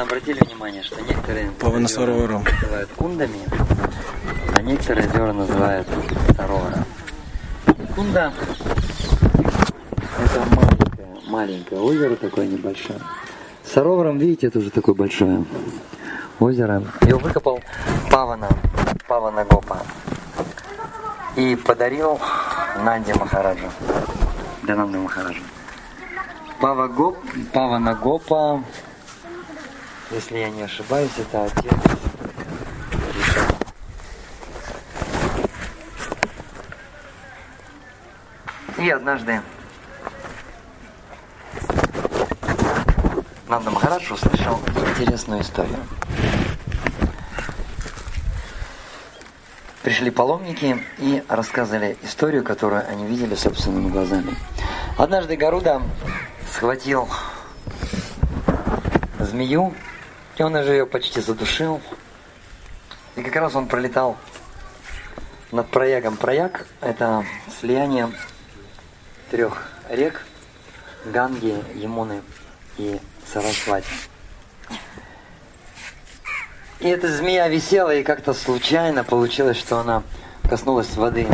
Конечно, обратили внимание, что некоторые Павана Саровара. называют кундами, а некоторые озера называют саровара. Кунда это маленькое, маленькое озеро такое небольшое. Сароваром, видите, это уже такое большое озеро. Его выкопал Павана, Павана Гопа. И подарил Нанди Махараджа. Для Нанди Махараджа. Пава Гоп, Павана Гопа, если я не ошибаюсь, это отец. И однажды Нанда Махарадж услышал интересную историю. Пришли паломники и рассказали историю, которую они видели собственными глазами. Однажды Гаруда схватил змею, и он уже ее почти задушил. И как раз он пролетал над проягом. Прояг – это слияние трех рек – Ганги, Ямуны и Сарасвати. И эта змея висела, и как-то случайно получилось, что она коснулась воды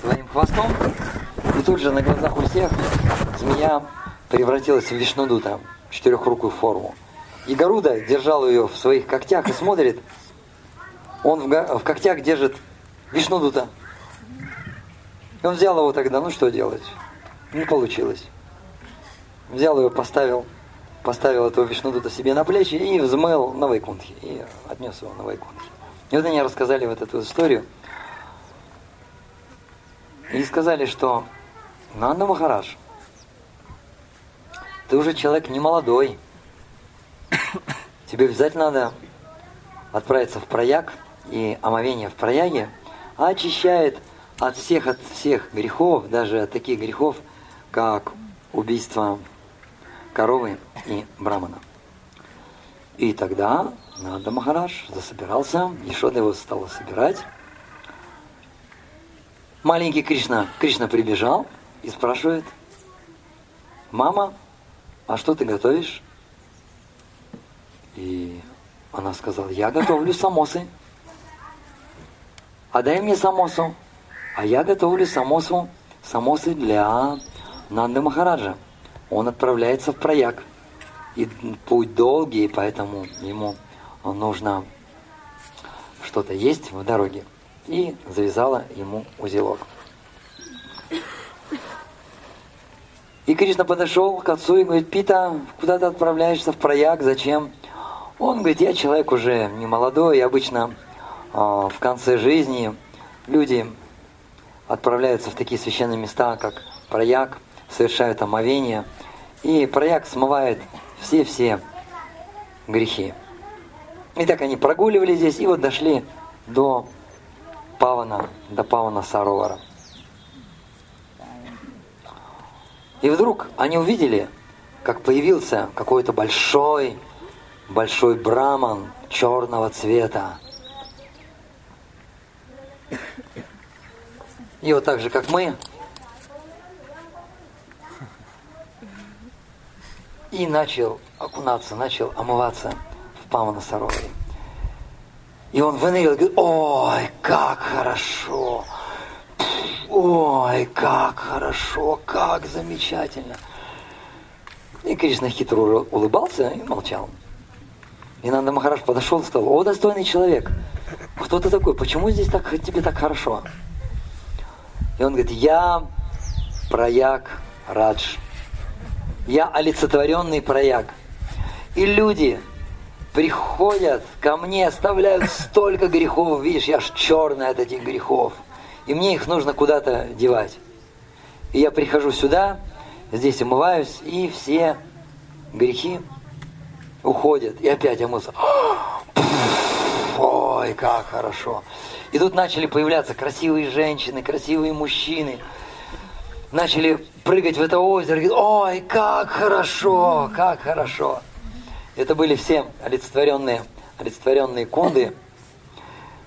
своим хвостом. И тут же на глазах у всех змея превратилась в вишнудута, четырехрукую форму. И Гаруда держал ее в своих когтях и смотрит. Он в, в когтях держит вишнудута. И он взял его тогда, ну что делать? Не получилось. Взял его, поставил, поставил этого вишнудута себе на плечи и взмыл на Вайкунтхе. И отнес его на Вайкунтхе. И вот они рассказали вот эту историю. И сказали, что Нанда Махараш, ты уже человек не молодой. Тебе обязательно надо отправиться в прояг, и омовение в прояге очищает от всех, от всех грехов, даже от таких грехов, как убийство коровы и брамана. И тогда Нанда Махараш засобирался, Ешода его стала собирать. Маленький Кришна, Кришна прибежал и спрашивает, «Мама, а что ты готовишь?» И она сказала, я готовлю самосы. А дай мне самосу. А я готовлю самосу, самосы для Нанды Махараджа. Он отправляется в прояг. И путь долгий, поэтому ему нужно что-то есть в дороге. И завязала ему узелок. И Кришна подошел к отцу и говорит, Пита, куда ты отправляешься в прояг, зачем? Он говорит, я человек уже не молодой, обычно э, в конце жизни люди отправляются в такие священные места, как прояг, совершают омовение, и прояг смывает все-все грехи. И так они прогуливали здесь, и вот дошли до Павана, до Павана Саровара. И вдруг они увидели, как появился какой-то большой, большой браман черного цвета. И вот так же, как мы, и начал окунаться, начал омываться в Павана Сароваре. И он выныривал и говорит, ой, как хорошо, ой, как хорошо, как замечательно. И Кришна хитро улыбался и молчал. И Нанда Махараш подошел и сказал, о, достойный человек, кто ты такой, почему здесь так, тебе так хорошо? И он говорит, я прояк Радж. Я олицетворенный прояк. И люди приходят ко мне, оставляют столько грехов, видишь, я ж черный от этих грехов. И мне их нужно куда-то девать. И я прихожу сюда, здесь умываюсь, и все грехи уходят. И опять омылся. Ой, как хорошо. И тут начали появляться красивые женщины, красивые мужчины. Начали прыгать в это озеро. Говорят, Ой, как хорошо, как хорошо. Это были все олицетворенные, олицетворенные кунды,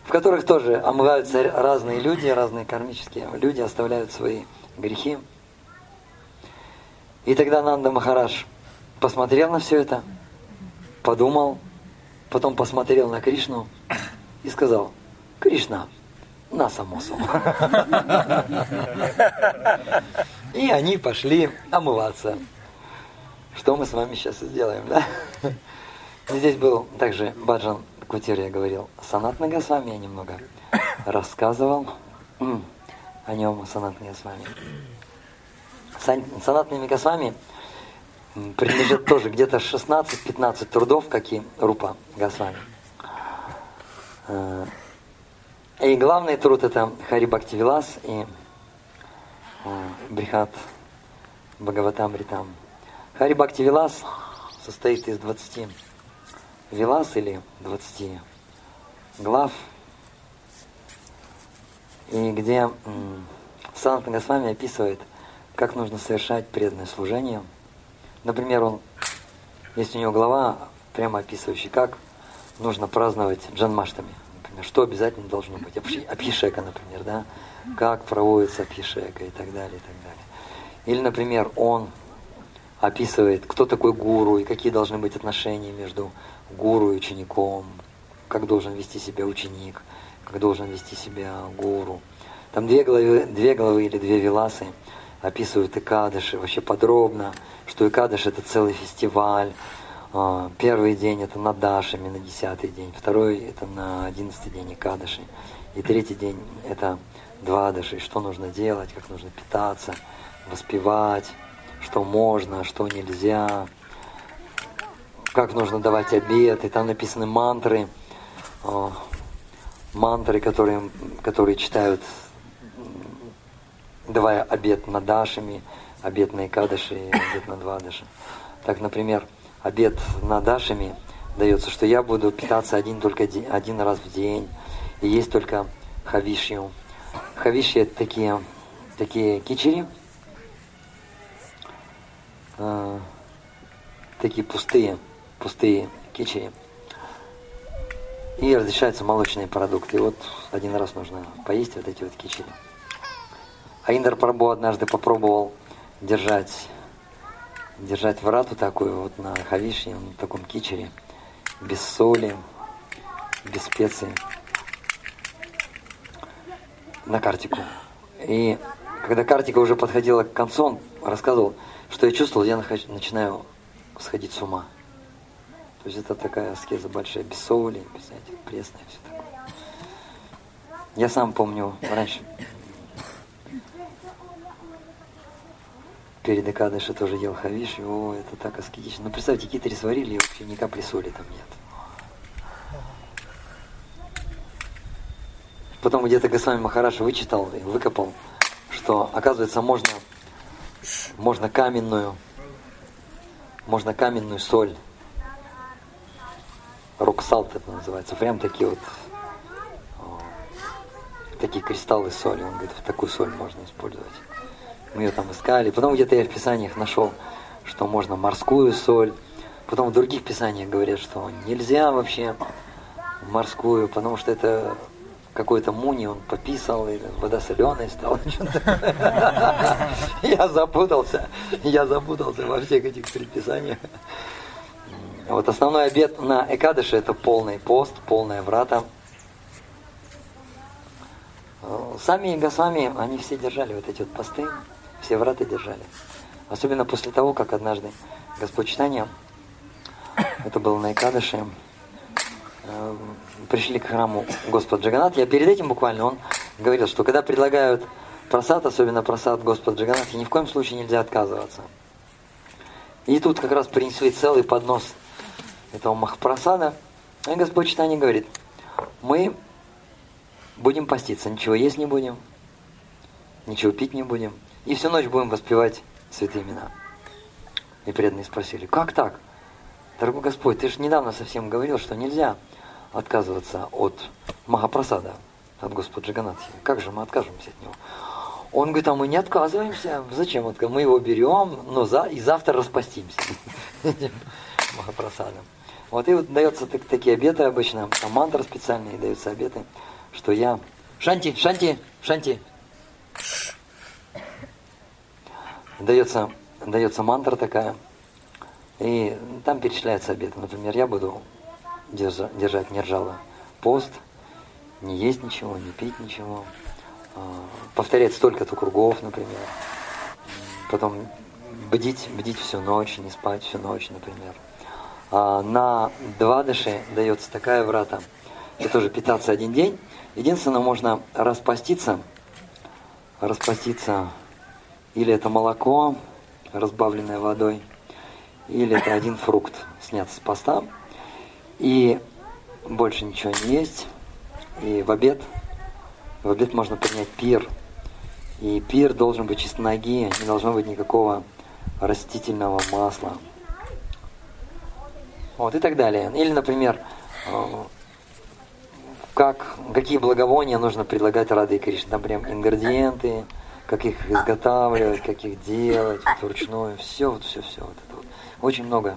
в которых тоже омываются разные люди, разные кармические люди, оставляют свои грехи. И тогда Нанда Махараш посмотрел на все это, подумал потом посмотрел на Кришну и сказал, Кришна, на самосу. И они пошли омываться. Что мы с вами сейчас и сделаем, да? Здесь был также Баджан Кутир, я говорил, Санат Нагасвами я немного рассказывал о нем, Санат Нагасвами. Санат Нагасвами принадлежит тоже где-то 16-15 трудов, как и Рупа Госвами. Э, и главный труд это Хари Бхактивилас и э, Брихат Бхагаватамритам. Хари Бхактивилас состоит из 20 вилас или 20 глав, и где Санатна Госвами описывает, как нужно совершать преданное служение – Например, он, есть у него глава, прямо описывающая, как нужно праздновать джанмаштами. Например, что обязательно должно быть. Абхишека, например, да? Как проводится абхишека и так далее, и так далее. Или, например, он описывает, кто такой гуру и какие должны быть отношения между гуру и учеником, как должен вести себя ученик, как должен вести себя гуру. Там две главы, две главы или две виласы описывают Икадыши вообще подробно, что Икадыш это целый фестиваль. А, первый день это на Дашами, на десятый день, второй это на одиннадцатый день Икадыши, и третий день это два даши, что нужно делать, как нужно питаться, воспевать, что можно, что нельзя, как нужно давать обед, и там написаны мантры, а, мантры, которые, которые читают давая обед на Дашами, обед на Икадыши и обед на Двадыши. Так, например, обед на Дашами дается, что я буду питаться один только один раз в день, и есть только хавишью. Хавиши это такие, такие кичери, э, такие пустые, пустые кичери. И разрешаются молочные продукты. Вот один раз нужно поесть вот эти вот кичери. А Индар Прабу однажды попробовал держать, держать врату такую вот на хавишне, на таком кичере, без соли, без специй, на картику. И когда картика уже подходила к концу, он рассказывал, что я чувствовал, я начинаю сходить с ума. То есть это такая аскеза большая, без соли, без этих, пресная, все такое. Я сам помню, раньше перед Экадыши тоже ел хавиш, о, это так аскетично. Ну, представьте, китари сварили, и вообще ни капли соли там нет. Потом где-то Госвами Махараш вычитал и выкопал, что, оказывается, можно, можно каменную, можно каменную соль, роксалт это называется, прям такие вот, такие кристаллы соли, он говорит, такую соль можно использовать. Мы ее там искали. Потом где-то я в писаниях нашел, что можно морскую соль. Потом в других писаниях говорят, что нельзя вообще морскую, потому что это какой-то муни он пописал, и вода соленая стала. Я запутался, я запутался во всех этих предписаниях. Вот основной обед на Экадыше это полный пост, полная врата. Сами Госвами, они все держали вот эти вот посты все врата держали. Особенно после того, как однажды Господь Читания, это было на Икадыше, э, пришли к храму Господа Джаганат. Я перед этим буквально, он говорил, что когда предлагают просад, особенно просад Господа Джаганат, ни в коем случае нельзя отказываться. И тут как раз принесли целый поднос этого махпрасада. И Господь Читания говорит, мы будем поститься, ничего есть не будем, ничего пить не будем, и всю ночь будем воспевать святые имена. И преданные спросили, как так? Дорогой Господь, ты же недавно совсем говорил, что нельзя отказываться от Махапрасада, от Господа Джаганатхи. Как же мы откажемся от него? Он говорит, а мы не отказываемся. Зачем? Мы его берем, но за, и завтра распастимся Махапрасадом. Вот и вот дается так, такие обеты обычно, там мантры специальные даются обеты, что я... Шанти, Шанти, Шанти, дается, дается мантра такая, и там перечисляется обед. Например, я буду держать нержава. Пост, не есть ничего, не пить ничего, а, повторять столько-то кругов, например. Потом бдить, бдить всю ночь, не спать всю ночь, например. А на два дыши дается такая врата. Это тоже питаться один день. Единственное, можно распаститься, распаститься или это молоко, разбавленное водой, или это один фрукт, снят с поста, и больше ничего не есть, и в обед, в обед можно принять пир, и пир должен быть чисто ноги, не должно быть никакого растительного масла. Вот и так далее. Или, например, э, как, какие благовония нужно предлагать Рады Кришне. Там прям ингредиенты, как их изготавливать, как их делать вот, вручную. Все, вот, все, все. Вот это вот. Очень много,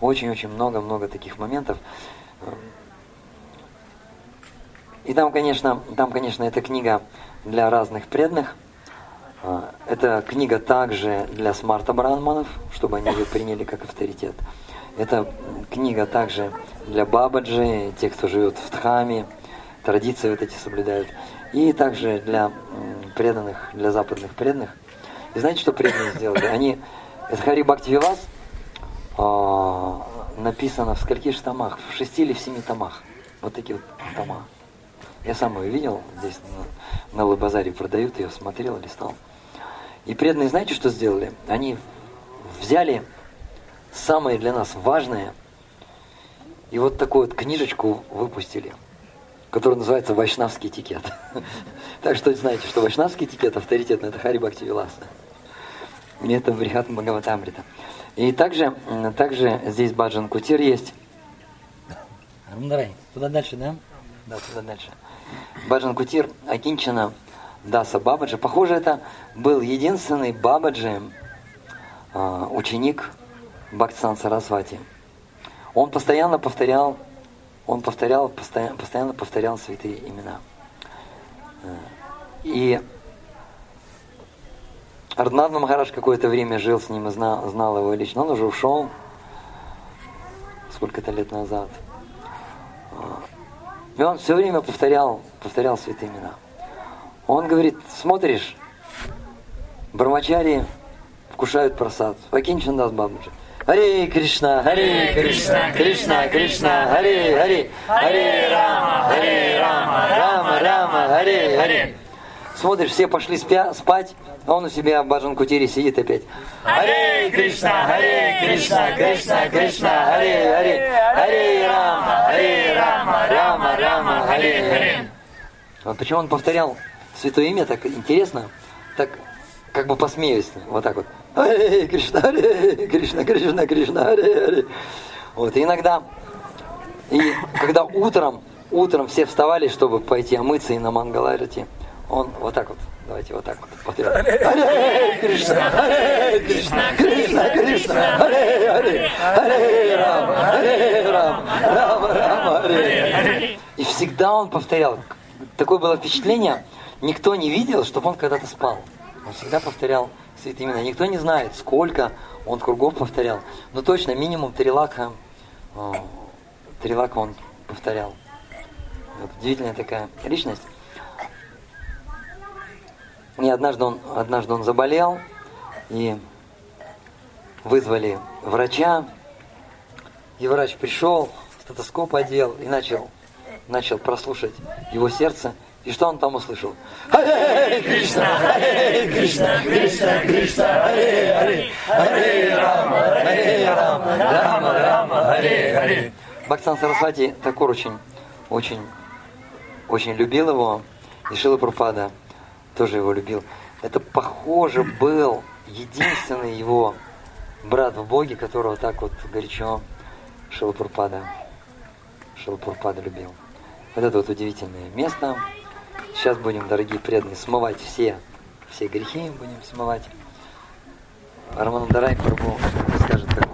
очень-очень много-много таких моментов. И там, конечно, там, конечно, эта книга для разных преданных. Это книга также для смарта бранманов, чтобы они ее приняли как авторитет. Это книга также для бабаджи, тех, кто живет в Дхаме, традиции вот эти соблюдают. И также для преданных, для западных преданных. И знаете, что преданные сделали? Они, это Хари Бхакти Вилас, а, написано в скольких томах? В шести или в семи томах. Вот такие вот тома. Я сам ее видел, здесь на, на Лабазаре продают ее, смотрел, листал. И преданные, знаете, что сделали? Они взяли самое для нас важное и вот такую вот книжечку выпустили, которая называется «Вайшнавский этикет». Так что знаете, что вайшнавский этикет авторитетный, это Хари Бхакти Виласа. И это Брихат Бхагаватамрита. И также, также здесь Баджан Кутир есть. Рамдарай, туда дальше, да? Да, туда дальше. Баджан Кутир, Акинчана, Даса Бабаджи. Похоже, это был единственный Бабаджи, а, ученик Бхактисан Сарасвати. Он постоянно повторял, он повторял, постоянно, постоянно повторял святые имена. Э, и Арднадна Махараш какое-то время жил с ним и знал, знал его лично. Он уже ушел сколько-то лет назад. И он все время повторял, повторял святые имена. Он говорит, смотришь, брамачари вкушают просад. Вакинчин дас бабуджи. Харе Кришна, Харе Кришна, Кришна, Кришна, Харе, Харе, Харе Рама, Харе Рама, Рама, Рама, Харе, Харе. Смотришь, все пошли спя, спать, а он у себя в Баджан Кутире сидит опять. Харе Кришна, Харе Кришна, Кришна, Кришна, Харе, Харе, Харе Рама, Харе Рама, Рама, Рама, Харе, Харе. Вот почему он повторял святое имя так интересно, так как бы посмеюсь, вот так вот. Харе Кришна, Харе Кришна, Кришна, Кришна, Харе, Харе. Вот, и иногда, и когда утром, утром все вставали, чтобы пойти омыться и на Мангаларити, он вот так вот, давайте вот так вот повторял. Харе Кришна, Харе Кришна, Кришна, Кришна, Харе Харе, Харе Рама, Харе Рама, Рама, Рама, Харе. И всегда он повторял. Такое было впечатление, никто не видел, чтобы он когда-то спал. Он всегда повторял святые имена. Никто не знает, сколько он кругов повторял. Но точно, минимум три лака, три лака он повторял. Вот, удивительная такая личность. И однажды он, однажды он заболел, и вызвали врача, и врач пришел, стетоскоп одел и начал, начал прослушать его сердце. И что он там услышал? Харе Кришна, Харе Кришна, Кришна, Кришна, Харе Харе, Харе Рама, Харе Рама, Рама, Рама, Харе Харе. Бхактан Сарасвати Такур очень, очень, очень любил его, и Шила Прупада тоже его любил. Это, похоже, был единственный его брат в Боге, которого так вот горячо Шилапурпада, Шилапурпада любил. Вот это вот удивительное место. Сейчас будем, дорогие преданные, смывать все, все грехи будем смывать. Роман Дарай Прабу скажет, как